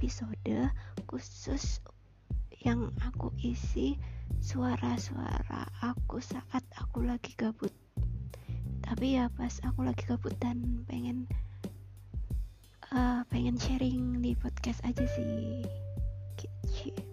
episode khusus yang aku isi suara-suara aku saat aku lagi gabut. Tapi ya pas aku lagi gabut dan pengen uh, pengen sharing di podcast aja sih. Gitu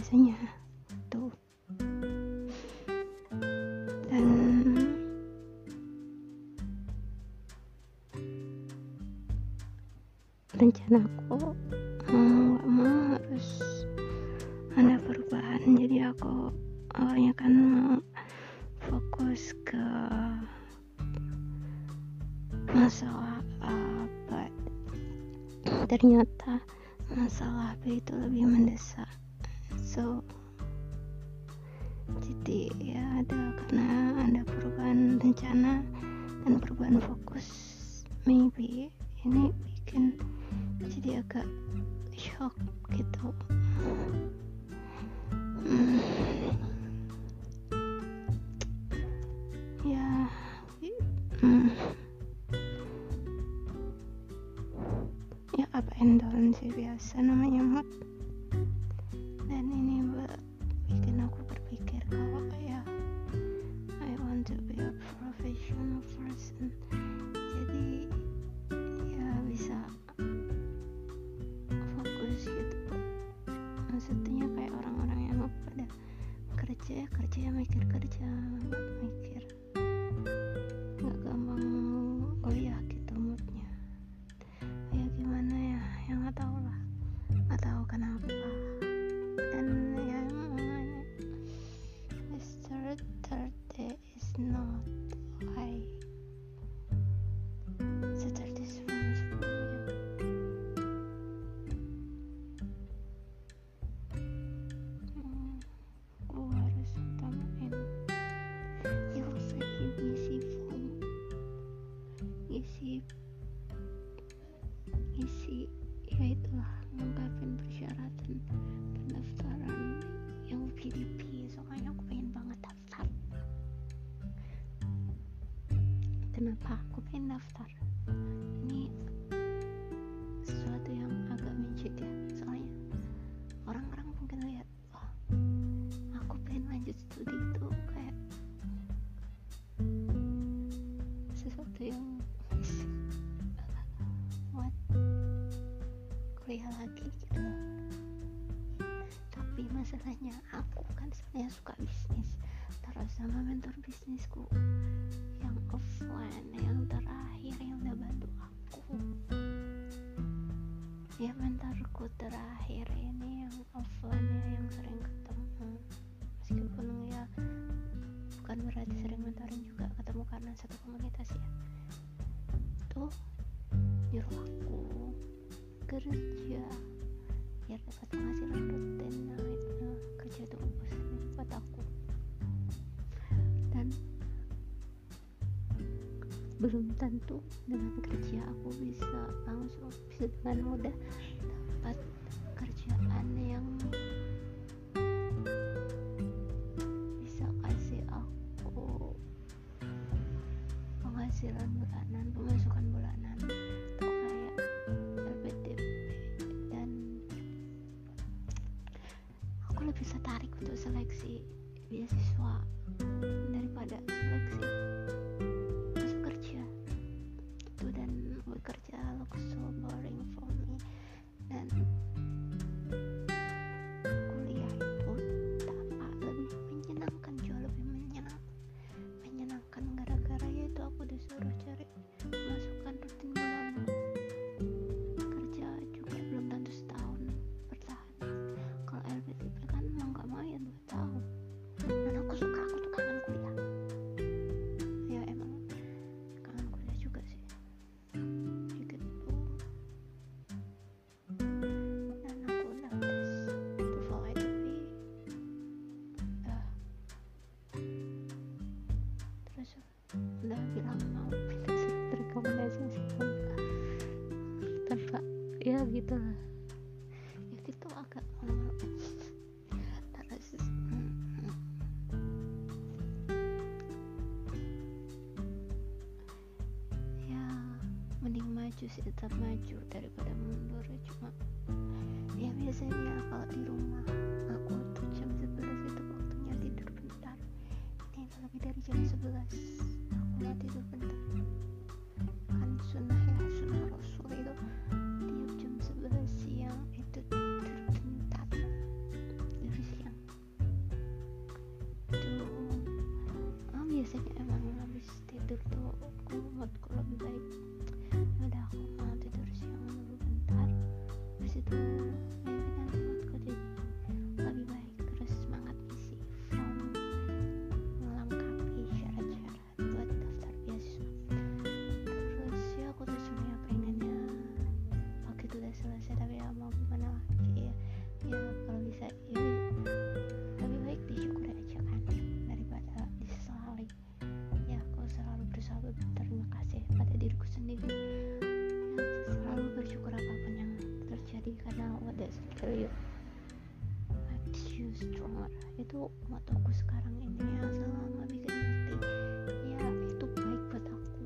biasanya. Tuh. Dan rencanaku mau nggak mau harus ada perubahan. Jadi aku awalnya kan mau fokus ke masalah apa. Ternyata masalah apa itu lebih mendesak so jadi ya ada karena ada perubahan rencana dan perubahan fokus maybe ini bikin jadi agak shock gitu hmm. ya hmm. ya apa and sih biasa namanya mood lagi gitu. Tapi masalahnya aku kan sebenarnya suka bisnis. Terus sama mentor bisnisku yang offline yang terakhir yang udah bantu aku. Ya mentorku terakhir ini yang offline ya yang sering ketemu. Meskipun ya bukan berarti sering mentoring juga ketemu karena satu komunitas ya. Tuh nyuruh aku kerja. Biar dapat penghasilan rutin nah itu kerja itu bagus buat aku. Dan belum tentu dengan kerja aku bisa langsung bisa dengan mudah maju sih tetap maju daripada mundur cuma ya biasanya kalau di rumah aku tuh jam 11 itu waktunya tidur bentar. Ini lebih dari jam 11 aku mau tidur bentar itu motoku sekarang ini ya selama bikin ngerti ya itu baik buat aku.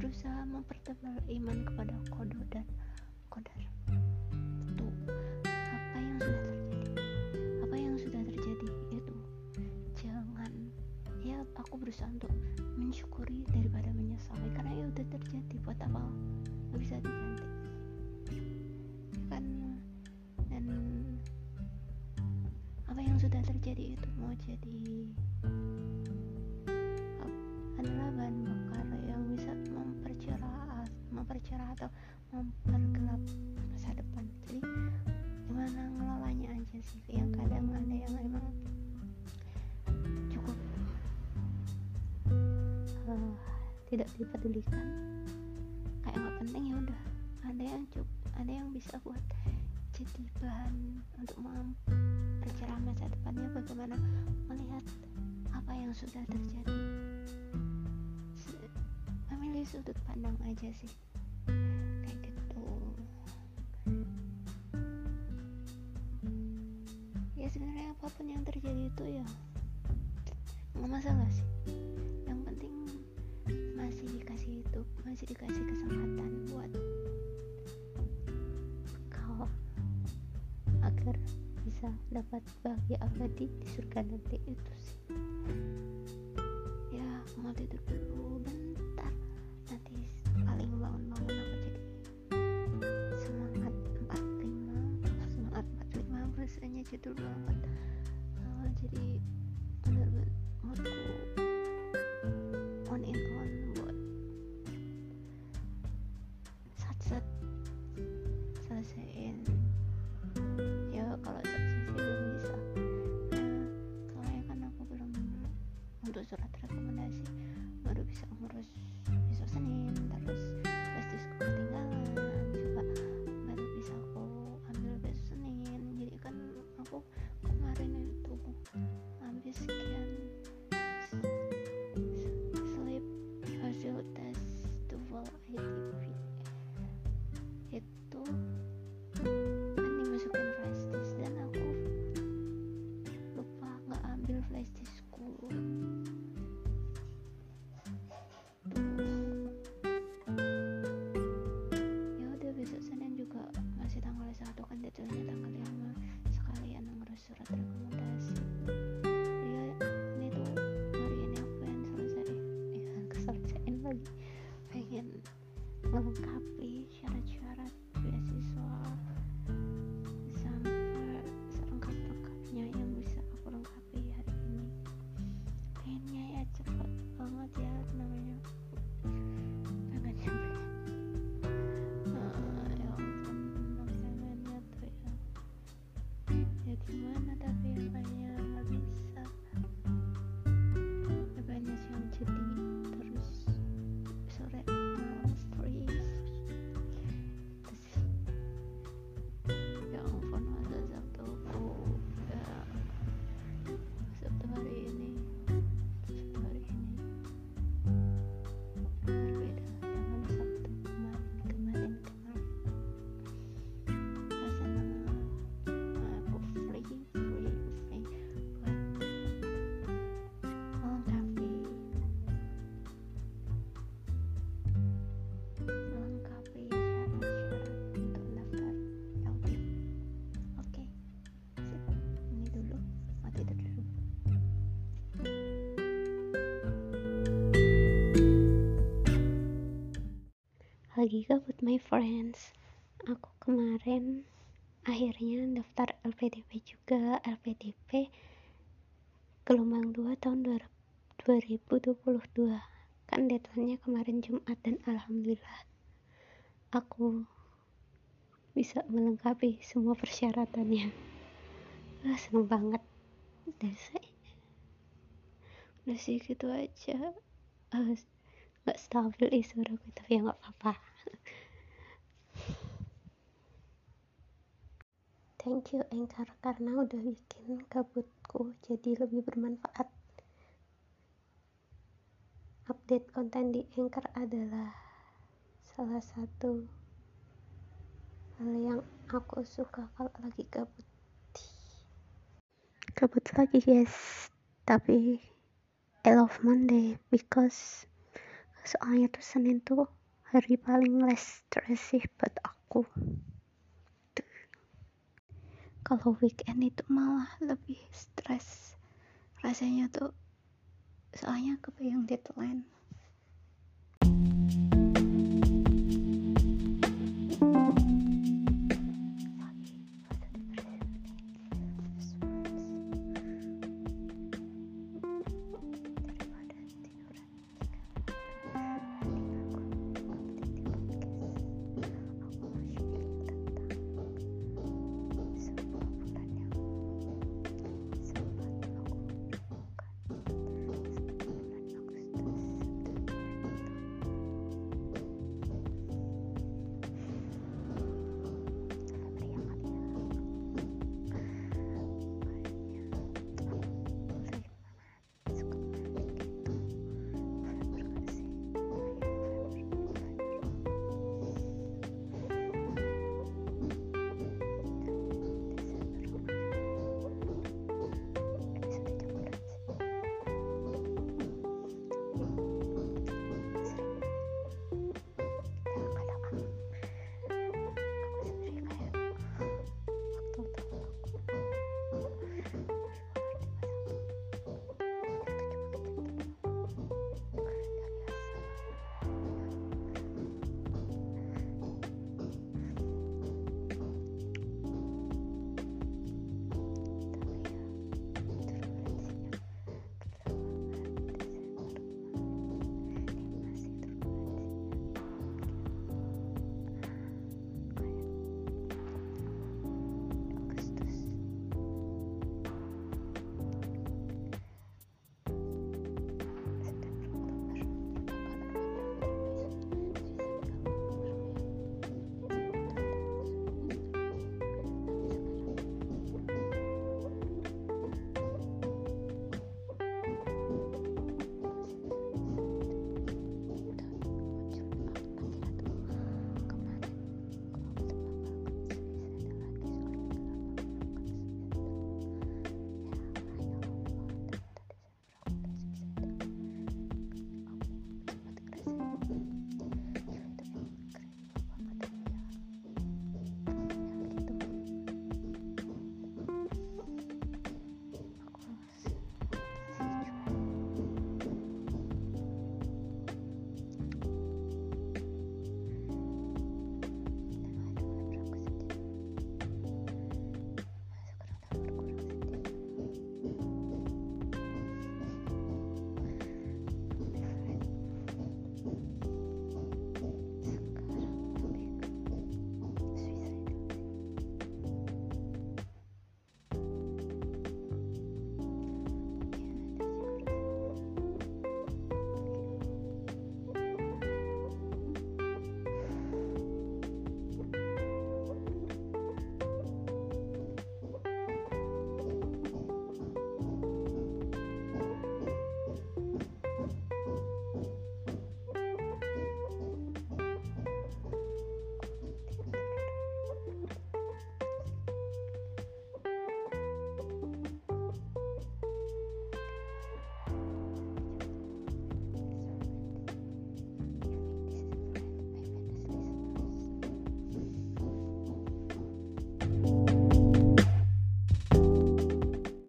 Berusaha mempertebal iman kepada kodo dan kodar. Itu apa yang sudah terjadi? Apa yang sudah terjadi? Itu jangan. Ya aku berusaha untuk mensyukuri daripada menyesali karena ya udah terjadi. Buat apa? Nggak bisa diganti jadi adalah bahan bakar yang bisa mempercerah mempercerah atau mempergelap masa depan. Jadi gimana ngelolanya aja sih? Yang kadang ada yang emang cukup eh, tidak dipedulikan. Kayak nggak penting ya udah. Ada yang cukup ada yang bisa buat jadi bahan untuk mempercerah masa depannya bagaimana melihat apa yang sudah terjadi. Memilih sudut pandang aja sih. Kayak gitu. Ya sebenarnya apa pun yang terjadi itu ya nggak masalah sih. Yang penting masih dikasih hidup masih dikasih kesempatan buat kau agar bisa dapat bahagia abadi di surga nanti itu sih. Ya mau tidur dulu bentar. Nanti paling bangun-bangun aku jadi semangat 45 semangat 45 rasanya judul banget Eh, jadi aku kemarin itu habis sekian s- sleep hasil tes TOEFL ITP itu kan dimasukin flash disk dan aku lupa nggak ambil flash diskku. Ya udah besok Senin juga masih tanggal satu kan jadwalnya tanggal 5 surat rekomendasi. Ya ini tuh hari ini aku pengen selesai. Ya keselesaiin lagi pengen melengkapi lagi gabut my friends. Aku kemarin akhirnya daftar LPDP juga. LPDP gelombang 2 tahun 2022 kan deadline-nya kemarin Jumat dan alhamdulillah aku bisa melengkapi semua persyaratannya. Ah, seneng banget. Dan saya udah sih gitu aja. Uh, nggak stabil ih suaraku tapi ya nggak apa-apa thank you Anchor karena udah bikin kabutku jadi lebih bermanfaat. Update konten di Anchor adalah salah satu hal yang aku suka kalau lagi kabut. Kabut lagi guys tapi I love Monday because soalnya tuh Senin tuh hari paling less stress sih buat aku kalau weekend itu malah lebih stres. Rasanya tuh soalnya kebayang deadline.